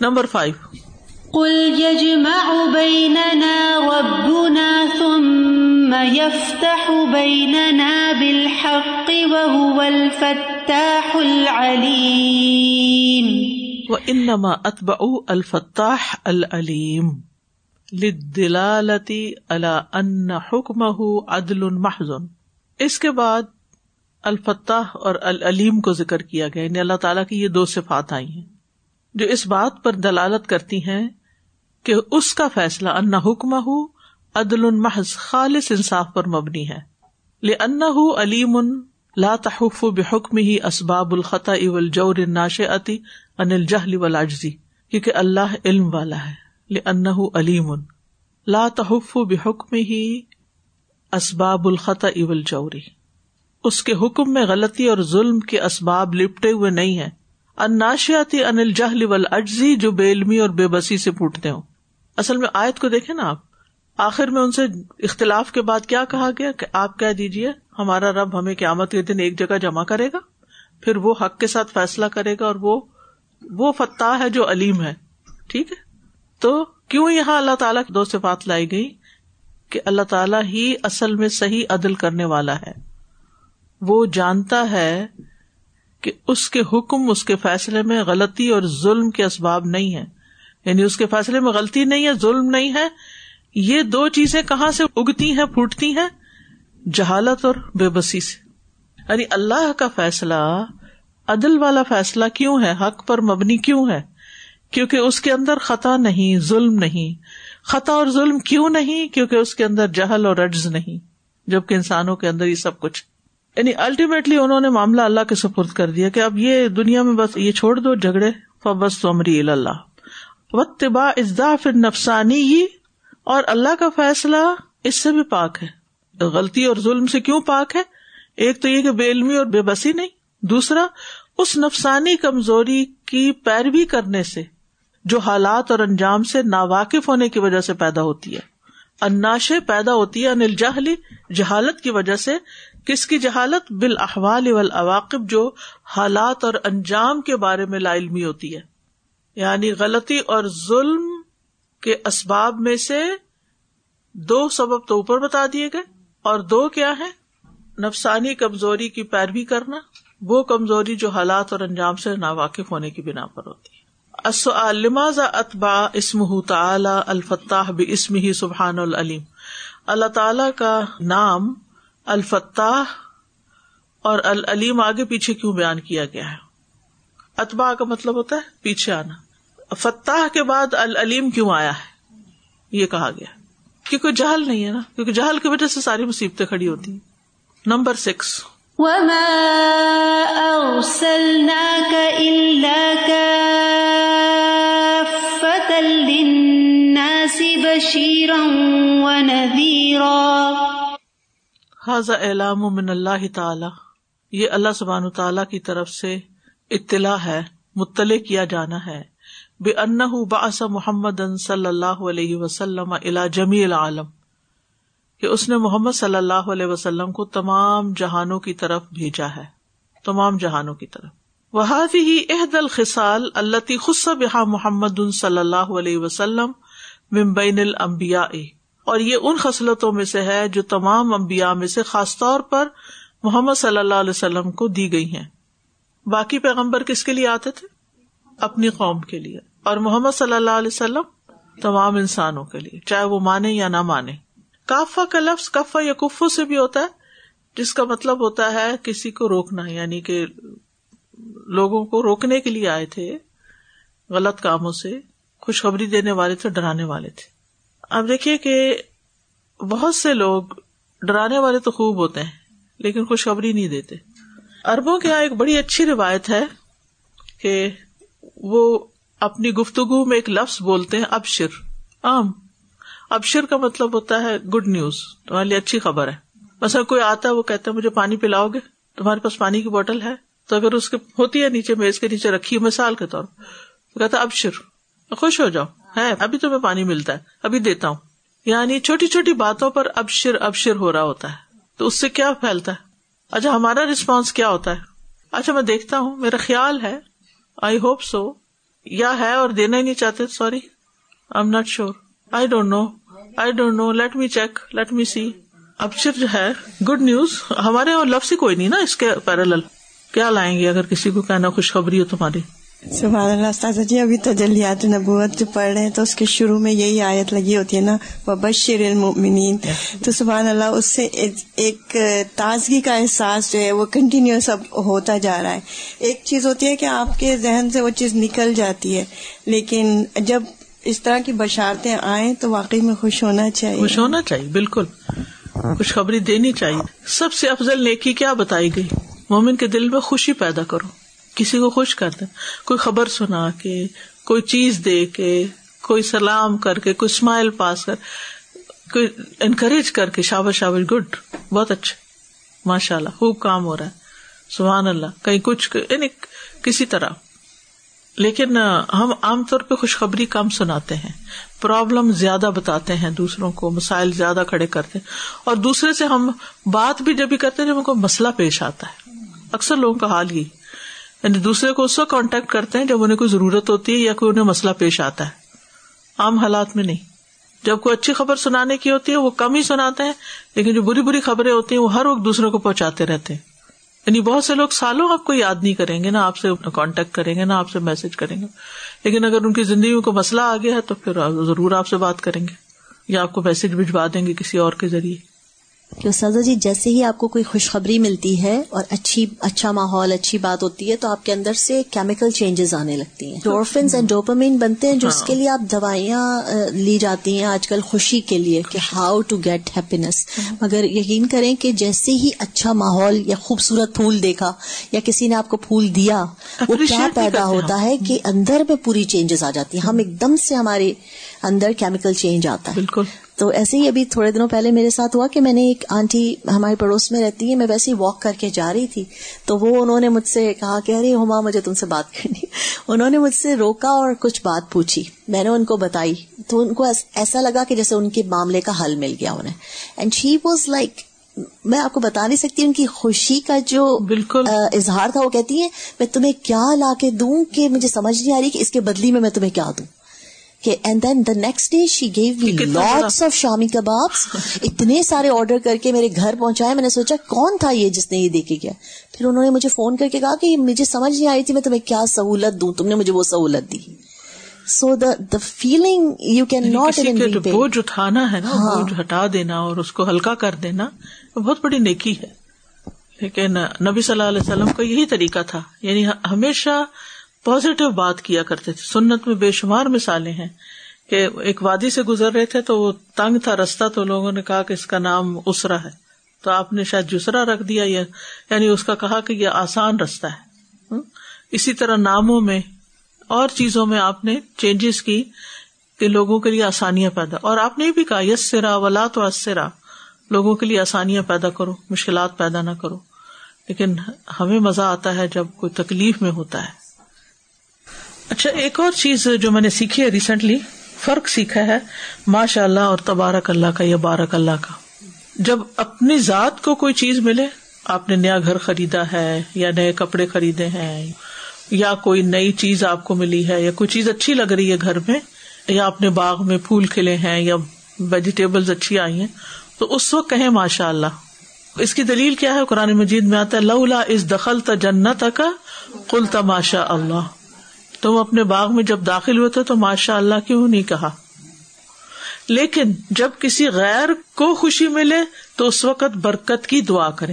Number five. قل يجمع بيننا ربنا ثم يفتح بيننا بالحق وهو الفتاح العليم۔ وانما اتبعوا الفتاح العليم للدلالة على ان حكمه عدل محض۔ اس کے بعد الفتاح اور العلیم کو ذکر کیا گیا۔ یعنی اللہ تعالیٰ کی یہ دو صفات آئی ہیں۔ جو اس بات پر دلالت کرتی ہیں کہ اس کا فیصلہ ان حکم ہو عدل المحض خالص انصاف پر مبنی ہے۔ ان علیم لا تحف بحکم ہی اسباب الخط اول جور ناش عتی ان الجہل ولاجزی کیونکہ اللہ علم والا ہے۔ ان علیم لا تحف بحکم ہی اسباب الخط اول جوری اس کے حکم میں غلطی اور ظلم کے اسباب لپٹے ہوئے نہیں ہے ان ناشیاتی ان الجہل جو بے علمی اور بے بسی سے پوٹتے ہوں۔ اصل میں آیت کو دیکھے نا آپ۔ آخر میں ان سے اختلاف کے بعد کیا کہا گیا؟ کہ آپ کہہ دیجیے ہمارا رب ہمیں قیامت کے دن ایک جگہ جمع کرے گا، پھر وہ حق کے ساتھ فیصلہ کرے گا اور وہ وہ فتح ہے جو علیم ہے۔ ٹھیک ہے؟ تو کیوں یہاں اللہ تعالیٰ کی دو سے بات لائی گئی کہ اللہ تعالیٰ ہی اصل میں صحیح عدل کرنے والا ہے۔ وہ جانتا ہے کہ اس کے حکم، اس کے فیصلے میں غلطی اور ظلم کے اسباب نہیں ہے یعنی اس کے فیصلے میں غلطی نہیں ہے، ظلم نہیں ہے، یہ دو چیزیں کہاں سے اگتی ہیں، پھوٹتی ہیں؟ جہالت اور بے بسی سے۔ یعنی اللہ کا فیصلہ عدل والا فیصلہ کیوں ہے؟ حق پر مبنی کیوں ہے؟ کیونکہ اس کے اندر خطا نہیں، ظلم نہیں۔ خطا اور ظلم کیوں نہیں؟ کیونکہ اس کے اندر جہل اور رجز نہیں، جبکہ انسانوں کے اندر یہ سب کچھ۔ یعنی الٹیمیٹلی انہوں نے معاملہ اللہ کے سپرد کر دیا کہ اب یہ دنیا میں بس یہ چھوڑ دو جھگڑے فبس تو امری اللہ۔ وطبا ازدا پھر نفسانی اور اللہ کا فیصلہ اس سے بھی پاک ہے۔ غلطی اور ظلم سے کیوں پاک ہے؟ ایک تو یہ کہ بے علمی اور بے بسی نہیں۔ دوسرا، اس نفسانی کمزوری کی پیروی کرنے سے جو حالات اور انجام سے ناواقف ہونے کی وجہ سے پیدا ہوتی ہے۔ اناشے پیدا ہوتی ہے، انل جہلی، جہالت کی وجہ سے کس کی جہالت؟ بالاحوال والعواقب، جو حالات اور انجام کے بارے میں لا علمی ہوتی ہے۔ یعنی غلطی اور ظلم کے اسباب میں سے دو سبب تو اوپر بتا دیے گئے۔ اور دو کیا ہے نفسانی کمزوری کی پیروی کرنا، وہ کمزوری جو حالات اور انجام سے ناواقف ہونے کی بنا پر ہوتی ہے۔ لماز اتبا اسم تعلی الفتاح بھی اسم ہی سبحان العلیم؟ اللہ تعالی کا نام الفتاح اور العلیم آگے پیچھے کیوں بیان کیا گیا ہے؟ اتبا کا مطلب ہوتا ہے پیچھے آنا۔ فتح کے بعد العلیم کیوں آیا ہے؟ یہ کہا گیا۔ کیونکہ جہل نہیں ہے نا۔ کیونکہ جہل کی وجہ سے ساری مصیبتیں کھڑی ہوتی ہیں۔ Number six. حاض اعلام من اللہ تعالی، یہ اللہ سبحان تعالی کی طرف سے اطلاع ہے، مطلع کیا جانا ہے۔ بے ان باس محمد صلی اللہ علیہ وسلم الا جمی العالم۔ کہ اس نے محمد صلی اللہ علیہ وسلم کو تمام جہانوں کی طرف بھیجا ہے۔ تمام جہانوں کی طرف۔ وہ ہی عہد الخصال اللہ خص بحا محمد صلی اللہ علیہ وسلم ممبین المبیا اور یہ ان خصلتوں میں سے ہے جو تمام امبیا میں سے خاص طور پر محمد صلی اللہ علیہ وسلم کو دی گئی ہیں۔ باقی پیغمبر کس کے لیے آتے تھے؟ اپنی قوم کے لیے۔ اور محمد صلی اللہ علیہ وسلم تمام انسانوں کے لیے، چاہے وہ مانے یا نہ مانے۔ کافا کا لفظ کفا یا کفو سے بھی ہوتا ہے، جس کا مطلب ہوتا ہے کسی کو روکنا یعنی کہ لوگوں کو روکنے کے لیے آئے تھے، غلط کاموں سے، خوشخبری دینے والے تھے، ڈرانے والے تھے۔ اب دیکھیے کہ بہت سے لوگ ڈرانے والے تو خوب ہوتے ہیں، لیکن خوشخبری نہیں دیتے۔ اربوں کے یہاں ایک بڑی اچھی روایت ہے کہ وہ اپنی گفتگو میں ایک لفظ بولتے ہیں، ابشر۔ عام۔ ابشر کا مطلب ہوتا ہے گڈ نیوز تمہارے لیے اچھی خبر ہے۔ بس کوئی آتا ہے، وہ کہتا ہے، مجھے پانی پلاؤ گے؟ تمہارے پاس پانی کی بوٹل ہے؟ تو اگر اس کے ہوتی ہے نیچے، میز کے نیچے رکھی مثال کے طور پر کہتا ابشر۔ خوش ہو جاؤ۔ ہے ابھی تمہیں پانی ملتا ہے۔ ابھی دیتا ہوں۔ یعنی چھوٹی چھوٹی باتوں پر ابشر ابشر ہو رہا ہوتا ہے۔ تو اس سے کیا پھیلتا ہے؟ اچھا ہمارا ریسپانس کیا ہوتا ہے؟ اچھا میں دیکھتا ہوں۔ میرا خیال ہے آئی ہوپ سو یا ہے اور دینا ہی نہیں چاہتے sorry I am not sure I don't know I don't know let me check let me see اب جو ہے گڈ نیوز ہمارے اور لفظ ہی کوئی نہیں نا اس کے پیرل کیا لائیں گے؟ اگر کسی کو کہنا خوشخبری ہو تمہاری۔ سبحان اللہ، استاذہ جی ابھی تو جلیات نبوت جو پڑھ رہے ہیں تو اس کے شروع میں یہی آیت لگی ہوتی ہے نا وہ بشر المؤمنین تو سبحان اللہ، اس سے ایک تازگی کا احساس جو ہے وہ کنٹینیوس اب ہوتا جا رہا ہے۔ ایک چیز ہوتی ہے کہ آپ کے ذہن سے وہ چیز نکل جاتی ہے، لیکن جب اس طرح کی بشارتیں آئیں تو واقعی میں خوش ہونا چاہیے۔ خوش ہونا چاہیے، بالکل۔ خوشخبری دینی چاہیے۔ سب سے افضل نیکی کیا بتائی گئی؟ مومن کے دل میں خوشی پیدا کرو۔ کسی کو خوش کر دیں کوئی خبر سنا کے، کوئی چیز دے کے، کوئی سلام کر کے، کوئی اسمائل پاس کر، کوئی انکریج کر کے، شابش شابش گڈ بہت اچھا۔ ماشاء اللہ خوب کام ہو رہا ہے۔ سبحان اللہ کہیں کچھ یعنی کسی طرح۔ لیکن، ہم عام طور پہ خوشخبری کم سناتے ہیں۔ پرابلم زیادہ بتاتے ہیں دوسروں کو، مسائل زیادہ کھڑے کرتے اور دوسرے سے ہم بات بھی جب بھی کرتے ہیں، جب کو مسئلہ پیش آتا ہے۔ اکثر لوگوں کا حال ہی یعنی دوسرے کو اس وقت کانٹیکٹ کرتے ہیں جب انہیں کوئی ضرورت ہوتی ہے یا کوئی انہیں مسئلہ پیش آتا ہے۔ عام حالات میں نہیں۔ جب کوئی اچھی خبر سنانے کی ہوتی ہے، وہ کم ہی سناتے ہیں، لیکن جو بری بری خبریں ہوتی ہیں، وہ ہر وقت دوسرے کو پہنچاتے رہتے ہیں۔ یعنی بہت سے لوگ سالوں آپ کو یاد نہیں کریں گے نا آپ سے کانٹیکٹ کریں گے نا آپ سے میسج کریں گے۔ لیکن اگر ان کی زندگی میں کوئی مسئلہ آ گیا ہے، تو پھر ضرور آپ سے بات کریں گے، یا آپ کو میسج بھجوا دیں گے کسی اور کے ذریعے۔ کہ سزا جی جیسے ہی آپ کو کوئی خوشخبری ملتی ہے اور اچھی اچھا ماحول اچھی بات ہوتی ہے تو آپ کے اندر سے کیمیکل چینجز آنے لگتی ہیں۔ ڈورفنس اینڈ ڈوپامین بنتے ہیں جو اس کے لیے آپ دوائیاں لی جاتی ہیں آج کل خوشی کے لیے کہ ہاؤ ٹو گیٹ ہیپینس مگر یقین کریں کہ جیسے ہی اچھا ماحول یا خوبصورت پھول دیکھا یا کسی نے آپ کو پھول دیا وہ کیا پیدا ہوتا ہے کہ اندر میں پوری چینجز آ جاتی ہیں۔ ہم ایک دم سے ہمارے اندر کیمیکل چینج آتا ہے۔ بالکل۔ تو ایسے ہی ابھی تھوڑے دنوں پہلے میرے ساتھ ہوا کہ میں نے ایک آنٹی ہمارے پڑوس میں رہتی ہے میں ویسے ہی واک کر کے جا رہی تھی۔ تو وہ انہوں نے مجھ سے کہا کہ ارے ہما مجھے تم سے بات کرنی۔ انہوں نے مجھ سے روکا اور کچھ بات پوچھی۔ میں نے ان کو بتائی۔ تو ان کو ایسا لگا کہ جیسے ان کے معاملے کا حل مل گیا انہیں۔ اینڈ شی واز لائک میں آپ کو بتا نہیں سکتی ان کی خوشی کا جو بالکل۔ اظہار تھا وہ کہتی ہے میں تمہیں کیا لا کے دوں کہ مجھے سمجھ نہیں آ رہی کہ اس کے بدلی میں میں تمہیں کیا دوں۔ کہ and then the next day she gave me lots of shami kebab اتنے سارے آرڈر کر کے میرے گھر پہنچائے میں نے سوچا کون تھا یہ جس نے یہ دیکھے گیا پھر انہوں نے مجھے فون کر کے کہا کہ مجھے سمجھ نہیں آئی تھی میں تمہیں کیا سہولت دوں تم نے مجھے وہ سہولت دی so the the feeling you can not بوجھ اٹھانا ہے نا۔ بوجھ ہٹا دینا اور اس کو ہلکا کر دینا بہت بڑی نیکی ہے لیکن نبی صلی اللہ علیہ وسلم کا یہی طریقہ تھا یعنی ہمیشہ پازیٹو بات کیا کرتے تھے۔ سنت میں بے شمار مثالیں ہیں کہ ایک وادی سے گزر رہے تھے تو وہ تنگ تھا رستہ تو لوگوں نے کہا کہ اس کا نام اسرا ہے۔ تو آپ نے شاید جسرا رکھ دیا یعنی اس کا کہا کہ یہ آسان رستہ ہے۔ اسی طرح ناموں میں اور چیزوں میں آپ نے چینجز کی کہ لوگوں کے لیے آسانیاں پیدا۔ اور آپ نے بھی کہا یس سرا ولا تو اسرا لوگوں کے لیے آسانیاں پیدا کرو، مشکلات پیدا نہ کرو۔ لیکن ہمیں مزہ آتا ہے جب کوئی تکلیف میں ہوتا ہے۔ اچھا ایک اور چیز جو میں نے سیکھی ہے ریسنٹلی فرق سیکھا ہے ماشاء اللہ اور تبارک اللہ کا یا بارک اللہ کا۔ جب اپنی ذات کو کوئی چیز ملے، آپ نے نیا گھر خریدا ہے یا نئے کپڑے خریدے ہیں، یا کوئی نئی چیز آپ کو ملی ہے، یا کوئی چیز اچھی لگ رہی ہے گھر میں، یا اپنے باغ میں پھول کھلے ہیں یا ویجیٹیبل اچھی آئی ہیں، تو اس وقت کہیں ماشاء اللہ اس کی دلیل کیا ہے؟ قرآن مجید میں آتا ہے، لولا اس دخل جنت کا کل تماشا اللہ۔ تم اپنے باغ میں جب داخل ہوئے تھے تو ماشاء اللہ کیوں نہیں کہا؟ لیکن جب کسی غیر کو خوشی ملے تو اس وقت برکت کی دعا کرے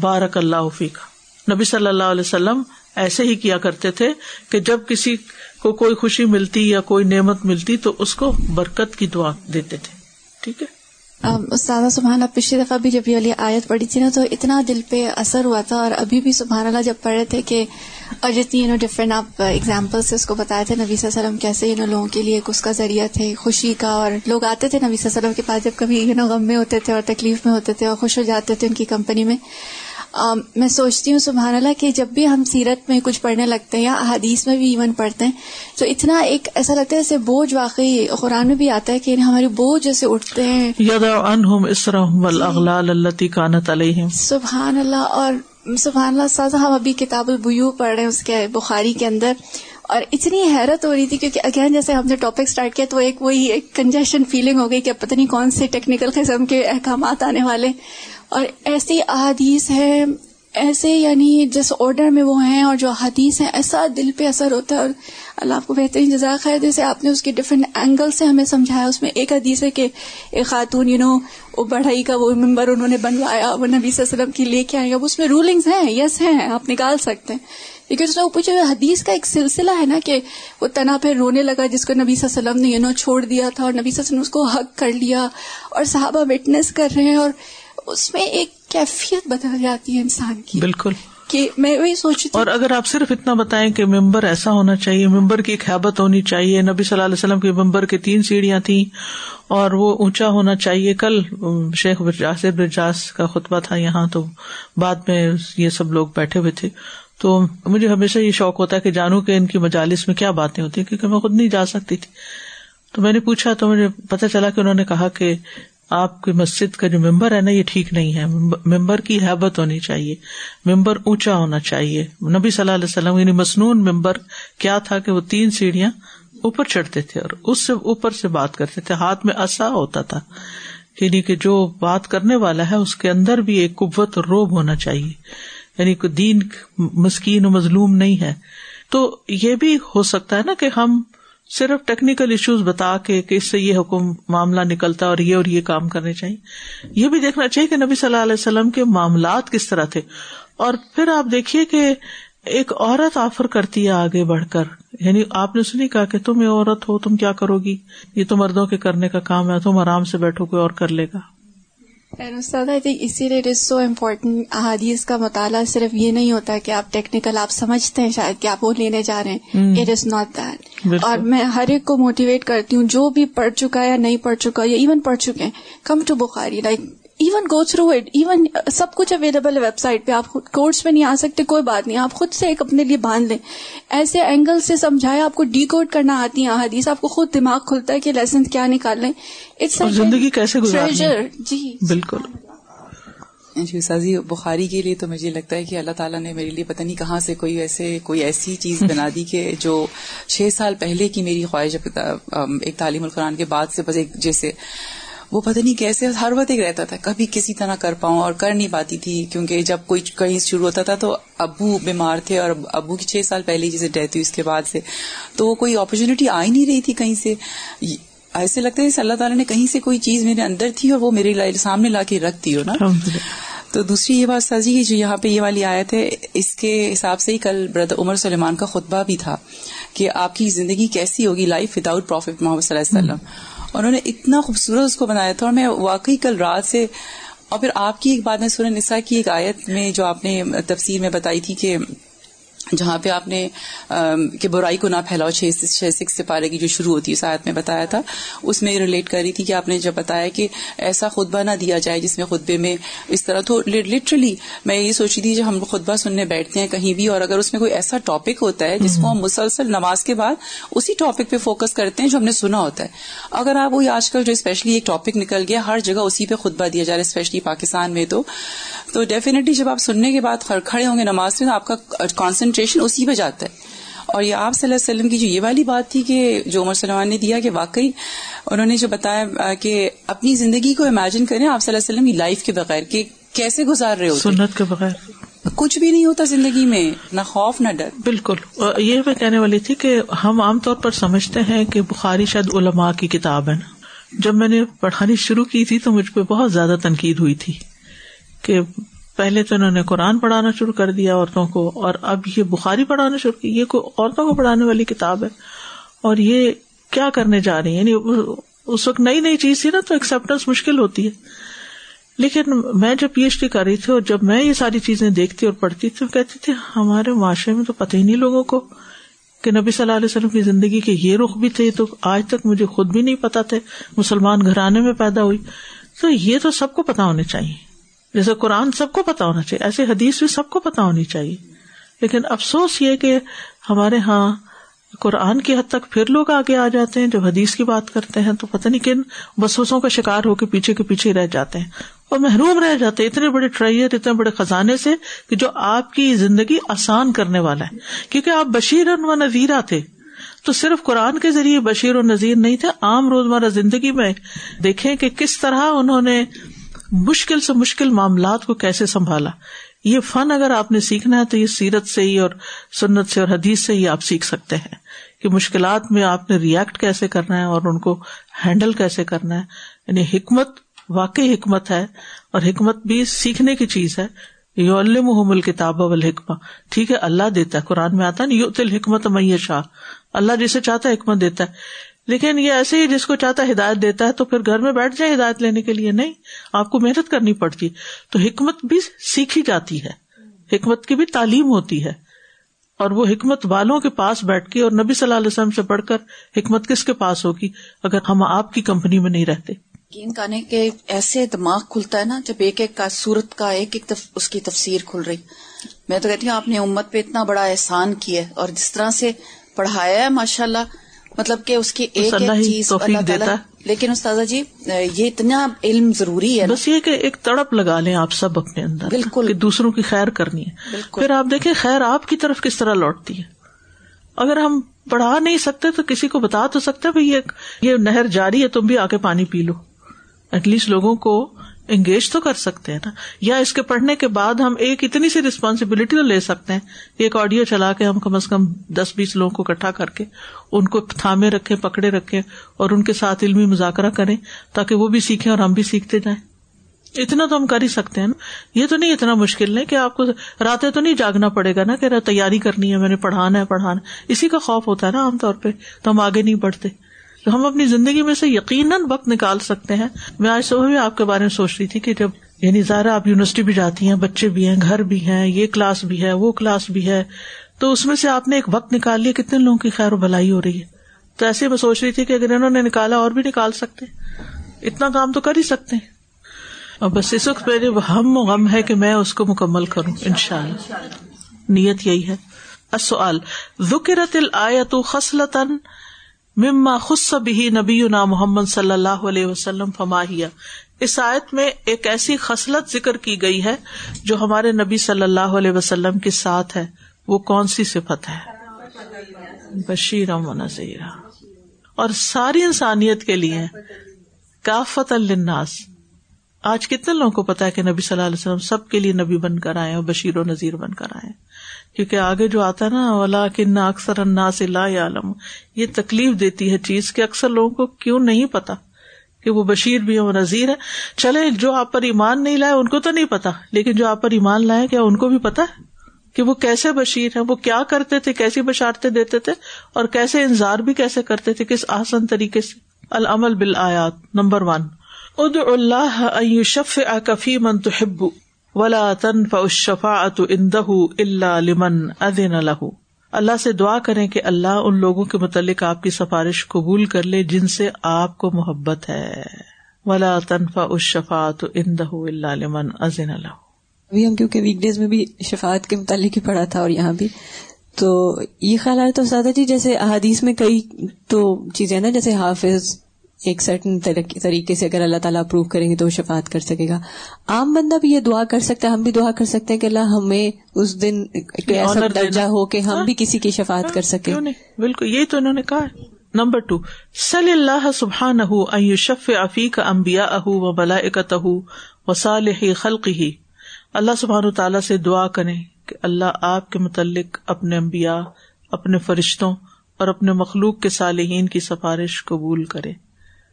بارک اللہ فی کا نبی صلی اللہ علیہ وسلم ایسے ہی کیا کرتے تھے کہ جب کسی کو کوئی خوشی ملتی یا کوئی نعمت ملتی تو اس کو برکت کی دعا دیتے تھے۔ ٹھیک ہے؟ استاذہ، سبحان اللہ، پچھلی دفعہ بھی جب یہ والی آیت پڑھی تھی نا، تو اتنا دل پہ اثر ہوا تھا، اور ابھی بھی سبحان اللہ جب پڑھ رہے تھے کہ اور جتنی یو نو ڈفرینٹ آپ اگزامپل سے اس کو بتایا تھے نبی صلی اللہ علیہ وسلم کیسے یو نو لوگوں کے لیے اس کا ذریعہ تھے، خوشی کا، اور لوگ آتے تھے نبی صلی اللہ علیہ وسلم کے پاس جب کبھی یو نو غم میں ہوتے تھے اور تکلیف میں ہوتے تھے اور خوش ہو جاتے تھے ان کی کمپنی میں۔ میں سوچتی ہوں سبحان اللہ کہ جب بھی ہم سیرت میں کچھ پڑھنے لگتے ہیں یا حدیث میں بھی ایون پڑھتے ہیں تو اتنا ایک ایسا لگتا ہے جیسے بوجھ واقعی قرآن میں بھی آتا ہے کہ ہمارے بوجھ جیسے اٹھتے ہیں۔ سبحان اللہ اور سبحان اللہ سازا ہم ابھی کتاب البیو پڑھ رہے ہیں اس کے بخاری کے اندر۔ اور اتنی حیرت ہو رہی تھی کیونکہ اگین جیسے ہم نے ٹاپک اسٹارٹ کیا تو ایک وہی ایک کنجیشن فیلنگ ہو گئی کہ پتہ نہیں کون سے ٹیکنیکل قسم کے احکامات آنے والے۔ اور ایسی احادیث ہے، ایسے یعنی جس آرڈر میں وہ ہیں اور جو حدیث ہیں، ایسا دل پہ اثر ہوتا ہے اور اللہ آپ کو بہترین جزاک ہے جیسے آپ نے اس کے ڈفرینٹ اینگل سے ہمیں سمجھایا، اس میں ایک حدیث ہے کہ ایک خاتون یو نو وہ بڑھائی کا وہ ممبر انہوں نے بنوایا، وہ نبی صلی اللہ علیہ وسلم کی لے کے آئے۔ اب اس میں رولنگز ہیں یس ہیں، آپ نکال سکتے ہیں۔ لیکن اس میں پوچھے حدیث کا ایک سلسلہ ہے نا کہ وہ تنا پہ رونے لگا، جس کو نبی صلی اللہ علیہ وسلم نے یو نو چھوڑ دیا تھا اور نبی صلی اللہ علیہ وسلم اس کو حق کر لیا اور صحابہ وٹنس کر رہے ہیں اور اس میں ایک کیفیت بدل جاتی ہے انسان کی بالکل۔ کہ میں وہی سوچتی اور اگر آپ صرف اتنا بتائیں کہ ممبر ایسا ہونا چاہیے ممبر کی ایک حیبت ہونی چاہیے۔ نبی صلی اللہ علیہ وسلم کے ممبر کی تین سیڑھیاں تھیں اور وہ اونچا ہونا چاہیے۔ کل شیخ برجاس برجاس کا خطبہ تھا یہاں تو بعد میں یہ سب لوگ بیٹھے ہوئے تھے۔ تو مجھے ہمیشہ یہ شوق ہوتا ہے کہ جانوں کہ ان کی مجالس میں کیا باتیں ہوتی ہیں کیونکہ میں خود نہیں جا سکتی تھی۔ تو میں نے پوچھا تو مجھے پتا چلا کہ انہوں نے کہا کہ آپ کی مسجد کا جو ممبر ہے نا، یہ ٹھیک نہیں ہے۔ ممبر کی حیبت ہونی چاہیے۔ ممبر اونچا ہونا چاہیے۔ نبی صلی اللہ علیہ وسلم یعنی مصنون ممبر، کیا تھا کہ وہ تین سیڑھیاں اوپر چڑھتے تھے اور اس سے اوپر سے بات کرتے تھے۔ ہاتھ میں اصا ہوتا تھا۔ یعنی کہ جو بات کرنے والا ہے، اس کے اندر بھی ایک قوت اور روب ہونا چاہیے۔ یعنی دین مسکین و مظلوم نہیں ہے۔ تو یہ بھی ہو سکتا ہے نا کہ ہم صرف ٹیکنیکل ایشوز بتا کے کہ اس سے یہ حکم معاملہ نکلتا اور یہ اور یہ کام کرنے چاہیے۔ یہ بھی دیکھنا چاہیے کہ نبی صلی اللہ علیہ وسلم کے معاملات کس طرح تھے۔ اور پھر آپ دیکھیے کہ ایک عورت آفر کرتی ہے آگے بڑھ کر۔ یعنی آپ نے سنی کہا کہ تم یہ عورت ہو، تم کیا کرو گی؟ یہ تو مردوں کے کرنے کا کام ہے، تم آرام سے بیٹھو، کوئی اور کر لے گا۔ اسی لیے اٹ از سو امپورٹنٹ احادیث کا مطالعہ صرف یہ نہیں ہوتا کہ آپ ٹیکنیکل آپ سمجھتے ہیں شاید کہ آپ وہ لینے جا رہے ہیں اٹ از ناٹ دیٹ اور میں ہر ایک کو موٹیویٹ کرتی ہوں جو بھی پڑھ چکا ہے یا نہیں پڑھ چکا یا ایون پڑھ چکے ہیں come to Bukhari like even go through it even سب کچھ اویلیبل ہے ویب سائٹ پہ آپ کورس میں نہیں آ سکتے کوئی بات نہیں آپ خود سے ایک اپنے لیے باندھ لیں ایسے اینگل سے سمجھائے آپ کو ڈی کوڈ کرنا آتی ہیں حدیث آپ کو خود دماغ کھلتا ہے کہ لیسن کیا نکال لیں زندگی کیسے جی بالکل جی سازی بخاری کے لیے تو مجھے لگتا ہے کہ اللہ تعالیٰ نے میرے لیے پتہ نہیں کہاں سے کوئی ایسے کوئی ایسی چیز بنا دی کہ جو چھ سال پہلے کی میری خواہش ایک تعلیم القرآن کے بعد سے بس ایک جیسے وہ پتہ نہیں کیسے ہر وقت ایک رہتا تھا۔ کبھی کسی طرح کر پاؤں اور کر نہیں پاتی تھی کیونکہ جب کوئی کہیں شروع ہوتا تھا تو ابو بیمار تھے اور ابو کی چھ سال پہلے جیسے ڈیتھ ہوئی اس کے بعد سے۔ تو وہ کوئی اپرچونیٹی آ ہی نہیں رہی تھی کہیں سے۔ ایسے لگتا ہے اللہ تعالیٰ نے کہیں سے کوئی چیز میرے اندر تھی اور وہ میرے سامنے لا کے رکھ دی ہو نا۔ تو دوسری یہ بات سازی کی جو یہاں پہ یہ والی آیت ہے اس کے حساب سے ہی کل بردر عمر سلیمان کا خطبہ بھی تھا کہ آپ کی زندگی کیسی ہوگی لائف وداؤٹ پروفیٹ محمد صلی اللہ علیہ وسلم۔ انہوں نے اتنا خوبصورت اس کو بنایا تھا اور میں واقعی کل رات سے اور پھر آپ کی ایک بات میں سورہ نسا کی ایک آیت میں جو آپ نے تفسیر میں بتائی تھی کہ جہاں پہ آپ نے کہ برائی کو نہ پھیلاؤ چھ سکس سے پارے کی جو شروع ہوتی ہے آیت میں بتایا تھا اس میں ریلیٹ کر رہی تھی کہ آپ نے جب بتایا کہ ایسا خطبہ نہ دیا جائے جس میں خطبے میں اس طرح تو لٹرلی میں یہ سوچی تھی جب ہم خطبہ سننے بیٹھتے ہیں کہیں بھی اور اگر اس میں کوئی ایسا ٹاپک ہوتا ہے جس کو ہم مسلسل نماز کے بعد اسی ٹاپک پہ فوکس کرتے ہیں جو ہم نے سنا ہوتا ہے۔ اگر آپ وہی آج کل جو اسپیشلی ایک ٹاپک نکل گیا ہر جگہ اسی پہ خطبہ دیا جا رہا ہے اسپیشلی پاکستان میں تو تو ڈیفینیٹلی جب آپ سننے کے بعد کھڑے ہوں گے نماز میں آپ کا کانسنٹریشن اسی پہ جاتا ہے۔ اور یہ آپ صلی اللہ علیہ وسلم کی جو یہ والی بات تھی کہ جو عمر سلمان نے دیا کہ واقعی انہوں نے جو بتایا کہ اپنی زندگی کو امیجن کریں آپ صلی اللہ علیہ وسلم کی لائف کے بغیر کہ کیسے گزار رہے ہو سنت کے بغیر۔ کچھ بھی نہیں ہوتا زندگی میں نہ خوف نہ ڈر۔ بالکل۔ یہ میں کہنے والی تھی کہ ہم عام طور پر سمجھتے ہیں کہ بخاری شاید علماء کی کتاب ہے نا۔ جب میں نے پڑھانی شروع کی تھی تو مجھ پہ بہت زیادہ تنقید ہوئی تھی کہ پہلے تو انہوں نے قرآن پڑھانا شروع کر دیا عورتوں کو، اور اب یہ بخاری پڑھانا شروع کی، یہ کوئی عورتوں کو پڑھانے والی کتاب ہے؟ اور یہ کیا کرنے جا رہی ہیں؟ یعنی اس وقت نئی نئی چیز تھی نا، تو ایکسپٹینس مشکل ہوتی ہے۔ لیکن میں جب پی ایچ ڈی کر رہی تھی اور جب میں یہ ساری چیزیں دیکھتی اور پڑھتی تھی کہتی تھی، ہمارے معاشرے میں تو پتہ ہی نہیں لوگوں کو کہ نبی صلی اللہ علیہ وسلم کی زندگی کے یہ رخ بھی تھے، تو آج تک مجھے خود بھی نہیں پتا تھے، مسلمان گھرانے میں پیدا ہوئی۔ تو یہ تو سب کو پتا ہونے چاہیے۔ جیسے قرآن سب کو پتا ہونا چاہیے ایسے حدیث بھی سب کو پتا ہونی چاہیے۔ لیکن افسوس یہ کہ ہمارے یہاں قرآن کی حد تک پھر لوگ آگے آ جاتے ہیں، جب حدیث کی بات کرتے ہیں تو پتہ نہیں کن بسوسوں کا شکار ہو کے پیچھے کے پیچھے رہ جاتے ہیں۔ وہ محروم رہ جاتے اتنے بڑے ٹریئر، اتنے بڑے خزانے سے کہ جو آپ کی زندگی آسان کرنے والا ہے۔ کیونکہ آپ بشیر و نذیرہ تھے۔ تو صرف قرآن کے ذریعے بشیر و نذیر نہیں تھے، عام روزمرہ زندگی میں دیکھیں کہ کس طرح انہوں نے مشکل سے مشکل معاملات کو کیسے سنبھالا؟ یہ فن اگر آپ نے سیکھنا ہے تو یہ سیرت سے ہی اور سنت سے اور حدیث سے ہی آپ سیکھ سکتے ہیں کہ مشکلات میں آپ نے ریئیکٹ کیسے کرنا ہے اور ان کو ہینڈل کیسے کرنا ہے؟ یعنی حکمت واقعی حکمت ہے اور حکمت بھی سیکھنے کی چیز ہے۔ یو محمل کتاب الحکمہ ٹھیک ہے، اللہ دیتا ہے۔ قرآن میں آتا ہے یو تل حکمت میہ شاہ اللہ جسے چاہتا ہے، حکمت دیتا ہے۔ لیکن یہ ایسے ہی جس کو چاہتا ہے ہدایت دیتا ہے تو پھر گھر میں بیٹھ جائے ہدایت لینے کے لیے نہیں، آپ کو محنت کرنی پڑتی۔ تو حکمت بھی سیکھی جاتی ہے۔ حکمت کی بھی تعلیم ہوتی ہے۔ اور وہ حکمت والوں کے پاس بیٹھ کے اور نبی صلی اللہ علیہ وسلم سے پڑھ کر حکمت کس کے پاس ہوگی اگر ہم آپ کی کمپنی میں نہیں رہتے؟ گانے کے ایسے دماغ کھلتا ہے نا جب ایک ایک کا سورت کا ایک ایک اس کی تفسیر کھل رہی۔ میں تو کہتی ہوں آپ نے امت پہ اتنا بڑا احسان کیا ہے اور جس طرح سے پڑھایا ہے ماشاء اللہ مطلب کہ اس کی ایک ایک چیز اللہ لیکن استاذہ جی یہ اتنا علم ضروری ہے بس یہ کہ ایک تڑپ لگا لیں آپ سب اپنے اندر بالکل۔ دوسروں کی خیر کرنی ہے۔ پھر آپ دیکھیں خیر آپ کی طرف کس طرح لوٹتی ہے۔ اگر ہم پڑھا نہیں سکتے تو کسی کو بتا تو سکتے بھائی یہ نہر جاری ہے تم بھی آ کے پانی پی لو۔ ایٹ لیسٹ لوگوں کو انگیج تو کر سکتے ہیں نا۔ یا اس کے پڑھنے کے بعد ہم ایک اتنی سی ریسپانسبلٹی تو لے سکتے ہیں ایک آڈیو چلا کے ہم کم از کم دس بیس لوگوں کو اکٹھا کر کے ان کو تھامے رکھے پکڑے رکھے اور ان کے ساتھ علمی مذاکرہ کریں تاکہ وہ بھی سیکھیں اور ہم بھی سیکھتے جائیں۔ اتنا تو ہم کر ہی سکتے ہیں نا۔ یہ تو نہیں اتنا مشکل نہیں کہ آپ کو راتیں تو نہیں جاگنا پڑے گا نا کہ تیاری کرنی ہے، میں نے پڑھانا ہے، پڑھانا اسی کا خوف ہوتا ہے نا عام طور پہ۔ تو ہم آگے نہیں بڑھتے۔ تو ہم اپنی زندگی میں سے یقیناً وقت نکال سکتے ہیں۔ میں آج صبح بھی آپ کے بارے میں سوچ رہی تھی کہ جب یعنی ظاہر آپ یونیورسٹی بھی جاتی ہیں، بچے بھی ہیں، گھر بھی ہیں، یہ کلاس بھی ہے، وہ کلاس بھی ہے، تو اس میں سے آپ نے ایک وقت نکال لیا، کتنے لوگوں کی خیر و بھلائی ہو رہی ہے؟ تو ایسے میں سوچ رہی تھی کہ اگر انہوں نے نکالا اور بھی نکال سکتے، اتنا کام تو کر ہی سکتے۔ ہیں اور بس اس وقت میرے ہم غم ہے کہ میں اس کو مکمل کروں ان شاء اللہ نیت یہی ہے۔ ذکرت الآیت خصلتن مما خص بھی نبی محمد صلی اللہ علیہ وسلم فماہیا اس آیت میں ایک ایسی خصلت ذکر کی گئی ہے جو ہمارے نبی صلی اللہ علیہ وسلم کے ساتھ ہے۔ وہ کون سی صفت ہے؟ بشیر و نذیر اور ساری انسانیت کے لیے کافت الناس آج کتنے لوگوں کو پتا ہے کہ نبی صلی اللہ علیہ وسلم سب کے لیے نبی بن کر آئے اور بشیر و نذیر بن کر آئے کیونکہ آگے جو آتا ہے نا اولا کن اکثر انا سے لا عالم یہ تکلیف دیتی ہے چیز کہ اکثر لوگوں کو کیوں نہیں پتا کہ وہ بشیر بھی ہے نذیر ہے۔ چلے، جو آپ پر ایمان نہیں لائے، ان کو تو نہیں پتا، لیکن جو آپ پر ایمان لائے، کیا ان کو بھی پتا ہے کہ وہ کیسے بشیر ہے وہ کیا کرتے تھے؟ کیسی بشارتے دیتے تھے؟ اور کیسے انتظار بھی کیسے کرتے تھے؟ کس آسن طریقے سے؟ العمل بال آیات نمبر ون۔ اد اللہ شف کفی من تو ولا تن فشفاۃ اندہ اللہ لمن ادن الح اللہ سے دعا کریں کہ اللہ ان لوگوں کے متعلق آپ کی سفارش قبول کر لے جن سے آپ کو محبت ہے۔ ولا تنفا اس شفات اندہ اللہ لمن ازن اللہ ابھی ہم کیونکہ ویک ڈیز میں بھی شفات کے متعلق ہی پڑھا تھا اور یہاں بھی، تو یہ خیال آ رہا تو سادہ جی جیسے احادیث میں کئی تو چیزیں نا، جیسے حافظ ایک سرٹن طریقے سے اگر اللہ تعالیٰ اپروو کریں گے تو وہ شفات کر سکے گا۔ عام بندہ بھی یہ دعا کر سکتا ہے ہم بھی دعا کر سکتے ہیں کہ اللہ ہمیں اس دن ایسا درجہ ہو کہ ہم بھی کسی کی شفات کر سکے بالکل یہی تو انہوں نے کہا۔ نمبر ٹو صلی اللہ سبحان شف عفیق امبیا اہ و بلا اکت و صالح خلق ہی اللہ سبحان تعالیٰ سے دعا کریں کہ اللہ آپ کے متعلق اپنے امبیا اپنے فرشتوں اور اپنے مخلوق کے صالحین کی سفارش قبول کرے۔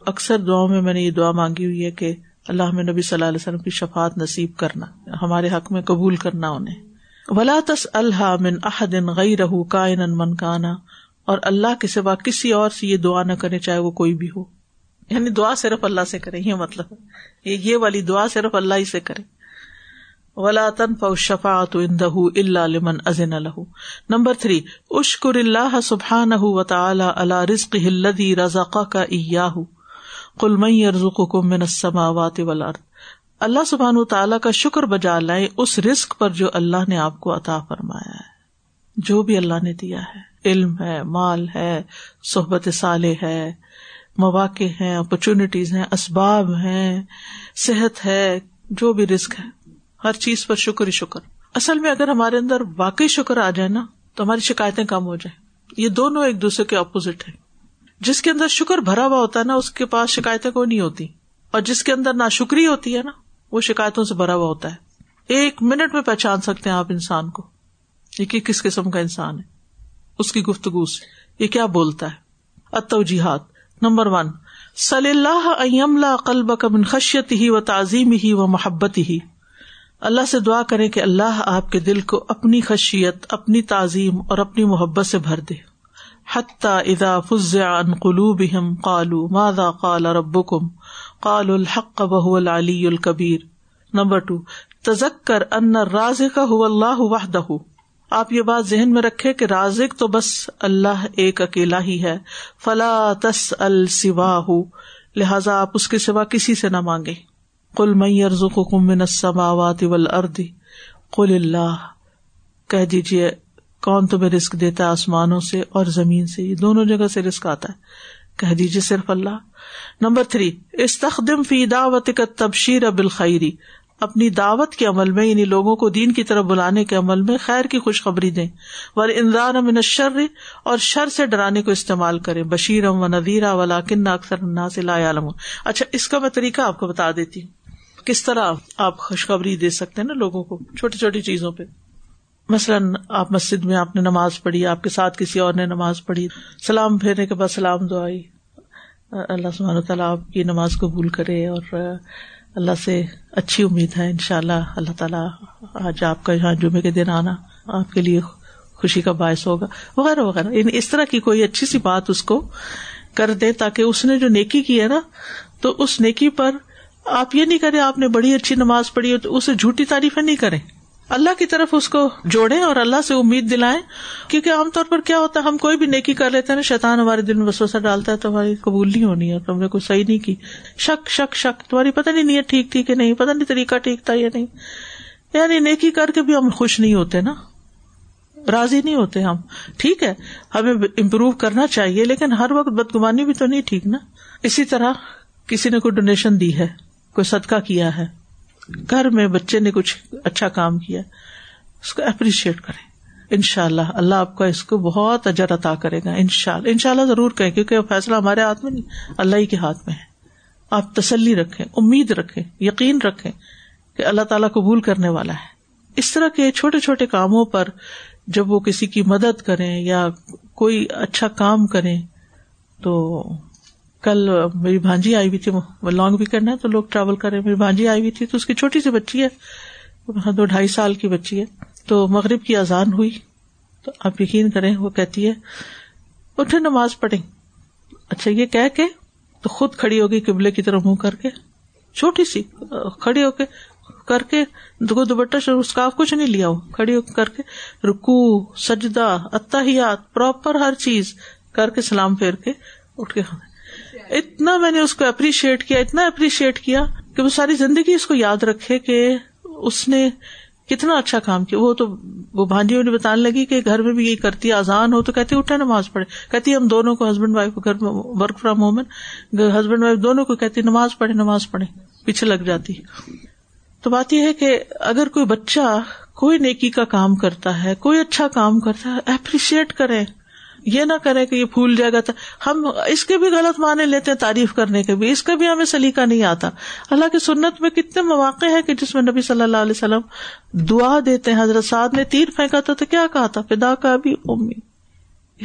اکثر دعاؤں میں میں نے یہ دعا مانگی ہوئی ہے کہ اللہ میں نبی صلی اللہ علیہ وسلم کی شفات نصیب کرنا، ہمارے حق میں قبول کرنا انہیں۔ ولا تس اللہ من احدن غی رہ کائن من کانا اور اللہ کے سوا کسی اور سے یہ دعا نہ کرے چاہے وہ کوئی بھی ہو۔ یعنی دعا صرف اللہ سے کرے، یہ مطلب یہ والی دعا صرف اللہ ہی سے کرے۔ ولا تن ففات اندہ اللہ لمن ازن الح نمبر تھری، اشکر اللہ سبحان و تعالی اللہ رزق ہلدی رضا کا کل مئی ارزو من السماوات والارض۔ اللہ سبحان و تعالیٰ کا شکر بجا لائے اس رسک پر جو اللہ نے آپ کو عطا فرمایا ہے۔ جو بھی اللہ نے دیا ہے، علم ہے، مال ہے، صحبت صالح ہے، مواقع ہیں اپرچونیٹیز ہیں، اسباب ہیں، صحت ہے، جو بھی رسک ہے۔ ہر چیز پر شکر ہی شکر۔ اصل میں اگر ہمارے اندر واقعی شکر آ جائے نا، تو ہماری شکایتیں کم ہو جائیں۔ یہ دونوں ایک دوسرے کے اپوزٹ ہیں۔ جس کے اندر شکر بھرا ہوا ہوتا ہے نا، اس کے پاس شکایتیں کوئی نہیں ہوتی۔ اور جس کے اندر نا شکری ہوتی ہے نا، وہ شکایتوں سے بھرا ہوا ہوتا ہے۔ ایک منٹ میں پہچان سکتے ہیں آپ انسان کو۔ یہ کہ کس قسم کا انسان ہے۔ اس کی گفتگو سے۔ یہ کیا بولتا ہے۔ اتوجیحات نمبر ون۔ صلی اللہ قلب کا من خشیت ہی و تعظیم ہی و محبت ہی اللہ سے دعا کرے کہ اللہ آپ کے دل کو اپنی خشیت، اپنی تعظیم اور اپنی محبت سے بھر دے۔ اذا فزع عن قلوبهم قالوا ماذا قال ربكم؟ قالوا الحق وهو العلی الكبیر نمبر ٹو تذکر ان الرازق هو اللہ وحدہ. آپ یہ بات ذہن میں رکھے کہ رازق تو بس اللہ ایک اکیلا ہی ہے. فلا تس السوا لہذا آپ اس کے سوا کسی سے نہ مانگے کل میئر من السماوات والارض. قل اللہ. کہہ دیجیے کون تمہیں رسک دیتا ہے آسمانوں سے اور زمین سے؟ یہ دونوں جگہ سے رسک آتا ہے۔ کہہ دیجیے صرف اللہ۔ نمبر تھری، استخدم فی دعوت کا تبشیر بالخیری اپنی دعوت کے عمل میں یعنی لوگوں کو دین کی طرف بلانے کے عمل میں، خیر کی خوشخبری دیں۔ اندار امن شر اور شر سے ڈرانے کو استعمال کرے بشیر ام و ندیرا ولا کن اکثر عالم اچھا اس کا میں طریقہ آپ کو بتا دیتی ہوں۔ کس طرح آپ خوشخبری دے سکتے ہیں نا لوگوں کو؟ چھوٹی چھوٹی چیزوں پہ۔ مثلاً آپ مسجد میں آپ نے نماز پڑھی، آپ کے ساتھ کسی اور نے نماز پڑھی، سلام پھیرنے کے بعد سلام دعائی اللہ سبحانہ تعالیٰ آپ کی نماز قبول کرے اور اللہ سے اچھی امید ہے ان شاء اللہ اللہ تعالیٰ آج آپ کا یہاں جمعے کے دن آنا آپ کے لیے خوشی کا باعث ہوگا۔ وغیرہ وغیرہ۔ یعنی اس طرح کی کوئی اچھی سی بات اس کو کر دے تاکہ اس نے جو نیکی کی ہے نا، تو اس نیکی پر آپ یہ نہیں کریں آپ نے بڑی اچھی نماز پڑھی ہے تو اسے جھوٹی تعریفیں نہیں کریں۔ اللہ کی طرف اس کو جوڑے اور اللہ سے امید دلائیں۔ کیونکہ عام طور پر کیا ہوتا ہے، ہم کوئی بھی نیکی کر لیتے ہیں نا، شیطان ہمارے دل میں وسوسہ ڈالتا ہے، تو ہماری قبول نہیں ہونی ہے تم نے کوئی صحیح نہیں کی۔ شک شک شک، تمہاری پتہ نہیں ہے ٹھیک ٹھیک ہے نہیں، پتہ نہیں طریقہ ٹھیک تھا یا نہیں۔ یعنی نیکی کر کے بھی ہم خوش نہیں ہوتے نا۔ راضی نہیں ہوتے ہم۔ ٹھیک ہے، ہمیں امپروو کرنا چاہیے، لیکن ہر وقت بدگمانی بھی تو نہیں ٹھیک نا۔ اسی طرح کسی نے کوئی ڈونیشن دی ہے، کوئی صدقہ کیا ہے گھر میں بچے نے کچھ اچھا کام کیا، اس کو اپریشیٹ کریں۔ ان شاء اللہ اللہ آپ کا اس کو بہت اجر عطا کرے گا ان شاء اللہ ان شاء اللہ ضرور کہیں، کیونکہ فیصلہ ہمارے ہاتھ میں نہیں، اللہ ہی کے ہاتھ میں ہے۔ آپ تسلی رکھیں، امید رکھیں، یقین رکھیں کہ اللہ تعالیٰ قبول کرنے والا ہے۔ اس طرح کے چھوٹے چھوٹے کاموں پر جب وہ کسی کی مدد کریں یا کوئی اچھا کام کریں، تو کل میری بھانجی آئی ہوئی تھی لانگ بھی کرنا ہے تو لوگ ٹریول کر رہے میری بھانجی آئی ہوئی تھی تو اس کی چھوٹی سی بچی ہے دو ڈھائی سال کی بچی ہے۔ تو مغرب کی اذان ہوئی، تو آپ یقین کریں، وہ کہتی ہے، اٹھے نماز پڑھیں۔ اچھا یہ کہہ کے تو خود کھڑی ہوگی قبلے کی طرف منہ کر کے۔ چھوٹی سی، کھڑی ہو کے کر کے دوپٹہ اسکاف کچھ نہیں لیا ہو۔ کھڑی ہو کر کے رکو سجدہ، اتحیات پراپر ہر چیز کر کے سلام پھیر کے اٹھ کے اتنا میں نے اس کو اپریشیٹ کیا، اتنا اپریشیٹ کیا کہ وہ ساری زندگی اس کو یاد رکھے کہ اس نے کتنا اچھا کام کیا۔ وہ تو وہ بھانجی نے بتانے لگی کہ گھر میں بھی یہی کرتی، آزان ہو تو کہتی، اٹھا نماز پڑھے کہتی، ہم دونوں کو ہسبینڈ وائف گھر میں work from home husband wife دونوں کو کہتی، نماز پڑھے نماز پڑھے پیچھے لگ جاتی۔ تو بات یہ ہے کہ اگر کوئی بچہ کوئی نیکی کا کام کرتا ہے، کوئی اچھا کام کرتا ہے اپریشیٹ کرے یہ نہ کرے کہ یہ پھول جائے گا ہم اس کے بھی غلط معنی لیتے ہیں تعریف کرنے کے بھی، اس کا بھی ہمیں سلیقہ نہیں آتا۔ اللہ کی سنت میں کتنے مواقع ہیں کہ جس میں نبی صلی اللہ علیہ وسلم دعا دیتے ہیں، حضرت سعد نے تیر پھینکا تھا تو کیا کہا تھا؟ پدا کا بھی امی۔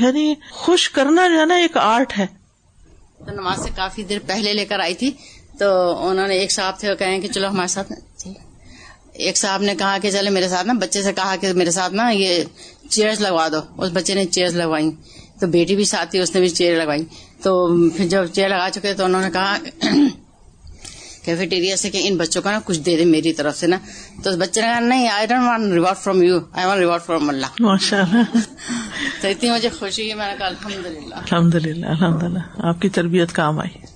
یعنی خوش کرنا جو ہے نا ایک آرٹ ہے۔ نماز سے کافی دیر پہلے لے کر آئی تھی تو انہوں نے ایک صاحب تھے کہیں کہ چلو ہمارے ساتھ جی۔ ایک صاحب نے کہا کہ چلے میرے ساتھ نا، بچے سے کہا کہ میرے ساتھ نا، یہ چیئرس لگوا دو۔ اس بچے نے چیئرس لگوائی تو بیٹی بھی ساتھ تھی اس نے بھی چیئر لگوائی۔ تو پھر جب چیئر لگا چکے تو انہوں نے کہا کیفیٹیریا سے کہ ان بچوں کا نا کچھ دے دے میری طرف سے نا۔ تو اس بچے نے کہا نہیں I don't want reward from you I want reward from Allah ماشاء اللہ تو اتنی مجھے خوشی ہے میں نے کہا الحمد للہ الحمد للہ الحمد للہ آپ کی تربیت کام آئی۔